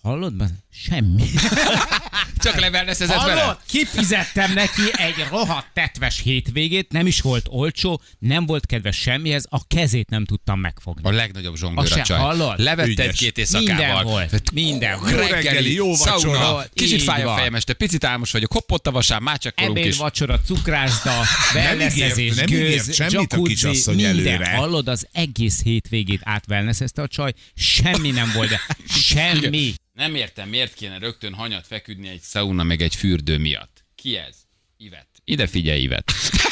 Hallod? Semmi. <laughs> Csak leverneszezett vele? Hallod? Kifizettem neki egy rohadt tetves hétvégét, nem is volt olcsó, nem volt kedves semmihez, a kezét nem tudtam megfogni. A legnagyobb Azt zsongőr a se csaj. hallod? Levette egy-két éjszakával. Minden volt. Minden volt. Jó Reggeli, reggeli, jó vacsora. szauna, kicsit fáj a fejem este, picit álmos vagyok, hoppott a vasár, már csak korunk Ebéd, is. vacsora, cukrászda, Nem wellnessezés, nem ígért gőz, semmit a kisasszony előre. Hallod, az egész hétvégét átwellnessezte a csaj, semmi nem volt, de <laughs> semmi. Nem értem, miért kéne rögtön hanyat feküdni egy sauna meg egy fürdő miatt. Ki ez? Ivet. Ide figyelj, Ivet.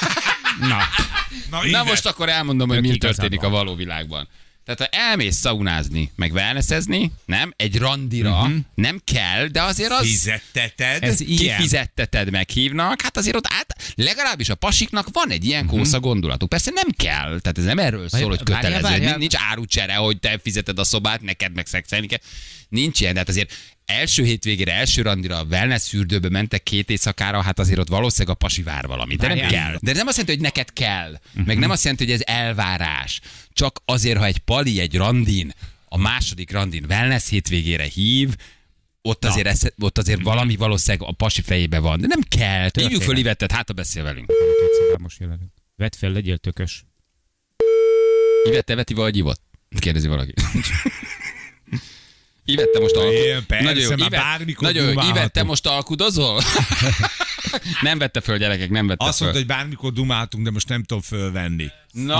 <laughs> Na, Na, Na igen. most akkor elmondom, hogy mi történik a van. való világban. Tehát ha elmész szaunázni, meg wellnessezni, nem? Egy randira, Mhm. uh-huh. nem kell, de azért az... Fizetteted? ez ilyen. kifizetteted, meghívnak, hát azért ott át, legalábbis a pasiknak van egy ilyen kósza gondolatuk. Persze nem kell, tehát ez nem erről szól, hogy várjál, kötelező, várjál. nincs árucsere, hogy te fizeted a szobát, neked meg szexelni kell. Nincs ilyen, de hát azért első hétvégére, első randira, a wellness fürdőbe mentek két éjszakára, hát azért ott valószínűleg a pasi vár valamit. De nem kell. De nem azt jelenti, hogy neked kell. Mhm. Meg nem azt jelenti, hogy ez elvárás. Csak azért, ha egy pali egy randin, a második randin wellness hétvégére hív, ott azért, ez, ott azért valami valószínűleg a pasi fejébe van. De nem kell. Hívjuk föl Ivettet, hát ha beszél velünk. most jelenik. Vedd fel, legyél tökös. Ivette veti vagy ivott? Kérdezi valaki. <laughs> Ivette most alkudozol? Én persze, már bármikor nagyon jó. Ivette most alkudozol? nem vette föl, gyerekek, nem vette Azt föl. mondta, hogy bármikor dumáltunk, de most nem tudom fölvenni. Na,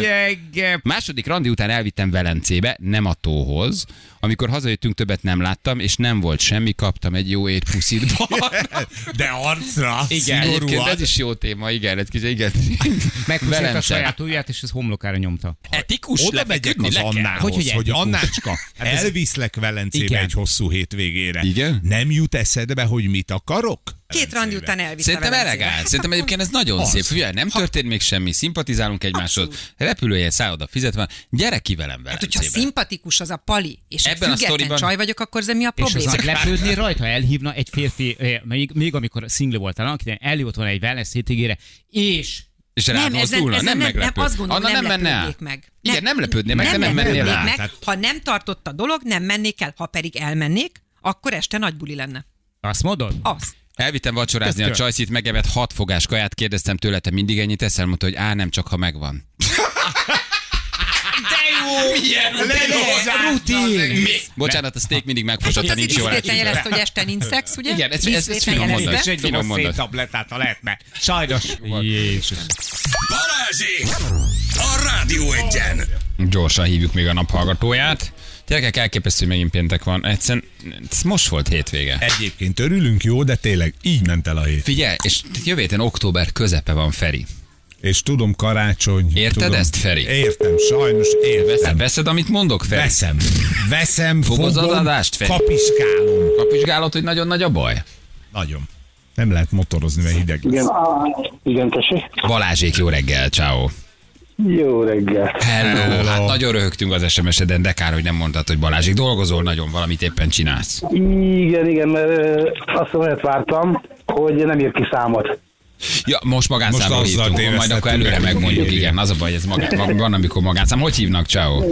Gyenge. Második randi után elvittem Velencébe, nem a tóhoz. Amikor hazajöttünk, többet nem láttam, és nem volt semmi, kaptam egy jó étpuszit. <laughs> De arcra, Igen, egyébként ez is jó téma, igen, egy kis, igen. Megpuszított a saját ujját, és ez homlokára nyomta. Etikus? Oda megyek az. Annához, Hogy, hogy, hogy? Annácska, <laughs> ez- elviszlek Velencébe Igen. egy hosszú hétvégére. Igen? Nem jut eszedbe, hogy mit akarok? Két randi után elvitte Szerintem elegáns. Szerintem egyébként ez nagyon Az. szép. Ugye, nem történt még semmi, szimpatizálunk egymáshoz. Repülője szálloda fizetve, gyere ki velem Hát, hogyha szimpatikus az a pali, és Ebben a független sztoriban- csaj vagyok, akkor ez mi a És probléma? meglepődni rajta, elhívna egy férfi, eh, még, még amikor single voltál, akinek eljött volna egy wellness hétvégére, és És Nem, ezen, ezen nem nem, nem, azt gondolom, Anna nem, nem menne meg. Igen, nem lepődnél meg, nem mennél lepődnék rá. meg. Tehát- Ha nem tartott a dolog, nem mennék el. Ha pedig elmennék, akkor este nagy buli lenne. azt mondod? Az. Elvittem vacsorázni a csajszit, megevett hat fogás kaját, kérdeztem tőle, te mindig ennyit eszel? Mondta, hogy á, nem csak, ha megvan. De jó! Milyen rutin! Bocsánat, a steak mindig megfosott, ha nincs jól diszkréten jelezte, hogy este nincs szex, ugye? Igen, ez- ez- ez finom mondat. És egy Finom mondat. széntablettát, ha lehetne. Sajnos. Jézus. Balázsék! A Rádió Egyen! Gyorsan hívjuk még a naphallgatóját. Gyerekek, elképesztő, hogy megint péntek van. Egyszerűen, ez most volt hétvége. Egyébként örülünk, jó, de tényleg így ment el a hét. Figyelj, és jövő héten október közepe van, Feri. És tudom, karácsony. Érted tudom, ezt, Feri? Értem, sajnos Veszed, értem. veszed, amit mondok, Feri? Veszem. Veszem, Fogod az fogom, adást, Feri? kapiskálom. Kapizsgálod, hogy nagyon nagy a baj? Nagyon. Nem lehet motorozni, mert hideg lesz. Igen, igen tessék. Balázsék, jó reggel, ciao. Jó reggel. Hello. Hello. Hát nagyon röhögtünk az SMS-eden, de kár, hogy nem mondtad, hogy Balázsék, dolgozol nagyon, valamit éppen csinálsz. Igen, igen, mert azt olyat vártam, hogy nem ír ki számot. Ja, most azzal hívtunk, majd akkor előre meg. megmondjuk, Igen. igen, az a baj, ez magán, van, amikor magánszám. Hogy hívnak, ciao?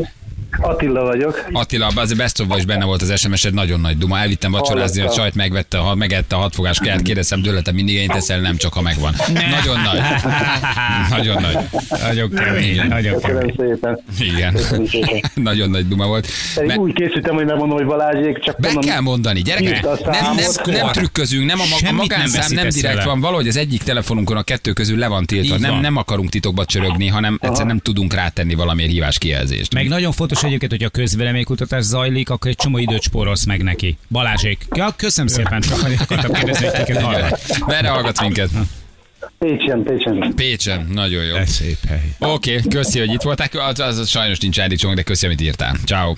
Attila vagyok. Attila, az best of is benne volt az SMS-ed, nagyon nagy duma. Elvittem vacsorázni, a csajt megvette, ha megette a hatfogás kaját, kérdeztem tőle, te mindig én teszel, nem csak ha megvan. <laughs> Nagyon nagy. Nagyon nagy. Nagyon kemény, nagyon kemény. Igen. <laughs> Nagyon nagy duma volt. Pedig Me- úgy készültem, hogy megmondom, hogy Balázsék, csak Be mondom, kell mondani, a nem, nem, nem trükközünk, nem a, ma- a nem magánszám nem, veszítesz direkt van, valahogy az egyik telefonunkon a kettő közül le van tiltva, nem, nem akarunk titokba csörögni, hanem egyszerűen nem tudunk rátenni valamiért hívás kijelzést. Meg nagyon fontos egyébként, hogy a közvéleménykutatás zajlik, akkor egy csomó időt spórolsz meg neki. Balázsék. Ja, köszönöm szépen, csak akartam kérdezni, hogy kiket hallgat. Merre hallgatsz minket? Pécsen, Pécsen. Pécsen, nagyon jó. Ez szép hely. Oké, okay, köszi, hogy itt voltál. Az, az, az sajnos nincs állítsunk, de köszi, amit írtál. Ciao.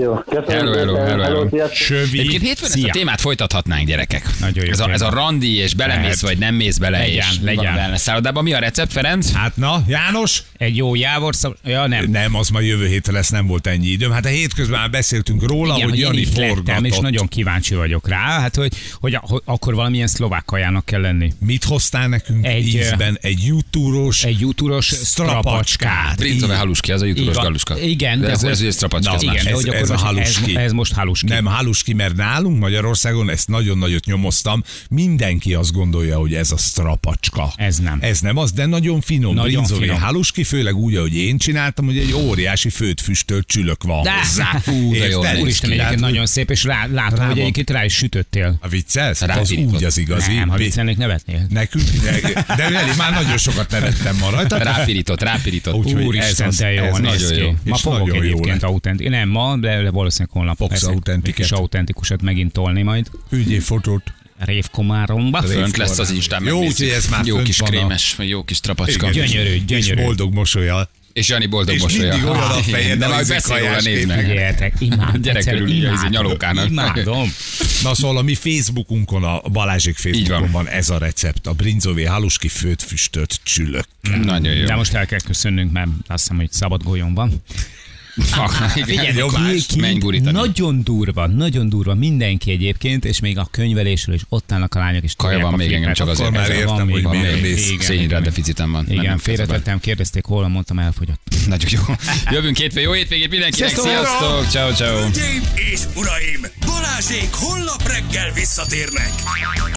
Jó, köszönöm Hello, hello, hello, hello. Sövi. Egyébként hétfőn ezt a Szia. témát folytathatnánk, gyerekek. Nagyon jó ez, a, ez a randi, és belemész, Lehet. vagy nem mész bele, Legyen, és legyen. wellness szállodában. Mi a recept, Ferenc? Hát na, János? Egy jó jávor szab... Ja, nem. Nem, az majd jövő hétre lesz, nem volt ennyi időm. Hát a hétközben már beszéltünk róla, Igen, hogy hogy Jani lettem, forgatott. és nagyon kíváncsi vagyok rá, hát hogy, hogy, hogy akkor valamilyen szlovák kajának kell lenni. Mit hoztál nekünk Egy, egy, ízben? Egy jutúros Egy jutúros strapacskát. Brincove haluski, az a van. galuska. Igen, de de ez, hogy- ez, ugye strapacska, Na, ez Igen, ez- hogy ez akkor a most- ez, haluski. ez most haluski. Nem haluski, mert nálunk Magyarországon ezt nagyon nagyot nyomoztam. Mindenki azt gondolja, hogy ez a strapacska. Ez nem. Ez nem az, de nagyon finom. Nagyon finom. haluski, főleg úgy, ahogy én csináltam, hogy egy óriási főt füstölt csülök van De- hozzá. Hú, de jó Úristen, egyébként nagyon szép, és rá, látom, hogy egyébként rá is sütöttél. A viccelsz? Hát Az Rápirított. úgy az igazi. Nem, ha viccelnék, nevetnél. Nekünk, de Veli, már nagyon sokat nevettem ma rajta. Rápirított, rápirított. Úgyhogy Úristen, ez de jó, ez nagyon jó. Ma fogok egyébként autentik. Nem ma, de valószínűleg holnap. Egy kis autentikusat megint tolni majd. Ügyé fotót. Révkomáromba. Fönt lesz az Instán, Jó, úgyhogy ez már Jó kis krémes, vagy jó kis trapacska. Igen. Gyönyörű, És gyönyörű. boldog mosolyal. És Jani boldog És mosolya. mindig olyan a Ah, fejed, De majd beszél róla, kajás nézd meg. Figyeljetek, imádom. Gyerek körül így a nyalókának. Imádom. Na szóval a mi Facebookunkon, a Balázsék Facebookon van. van. ez a recept, a brinzové haluski főt füstölt csülök. Nagyon jó. De most el kell köszönnünk, mert azt hiszem, hogy szabad golyón van. Figyelj, nyomás. menj gurítani. Nagyon durva, nagyon durva mindenki egyébként, és még a könyvelésről is ott állnak a lányok, és Kaja van még engem csak azért. Akkor már értem, van hogy miért. Igen, Szénhidrát deficitem van. Igen, félretettem, kérdezték hol, mondtam elfogyott. Nagyon jó. Jövünk hétfőn. Jó hétvégét mindenkinek. Sziasztok! Sziasztok. Ciao, ciao. Hölgyeim és uraim, Balázsék holnap reggel visszatérnek.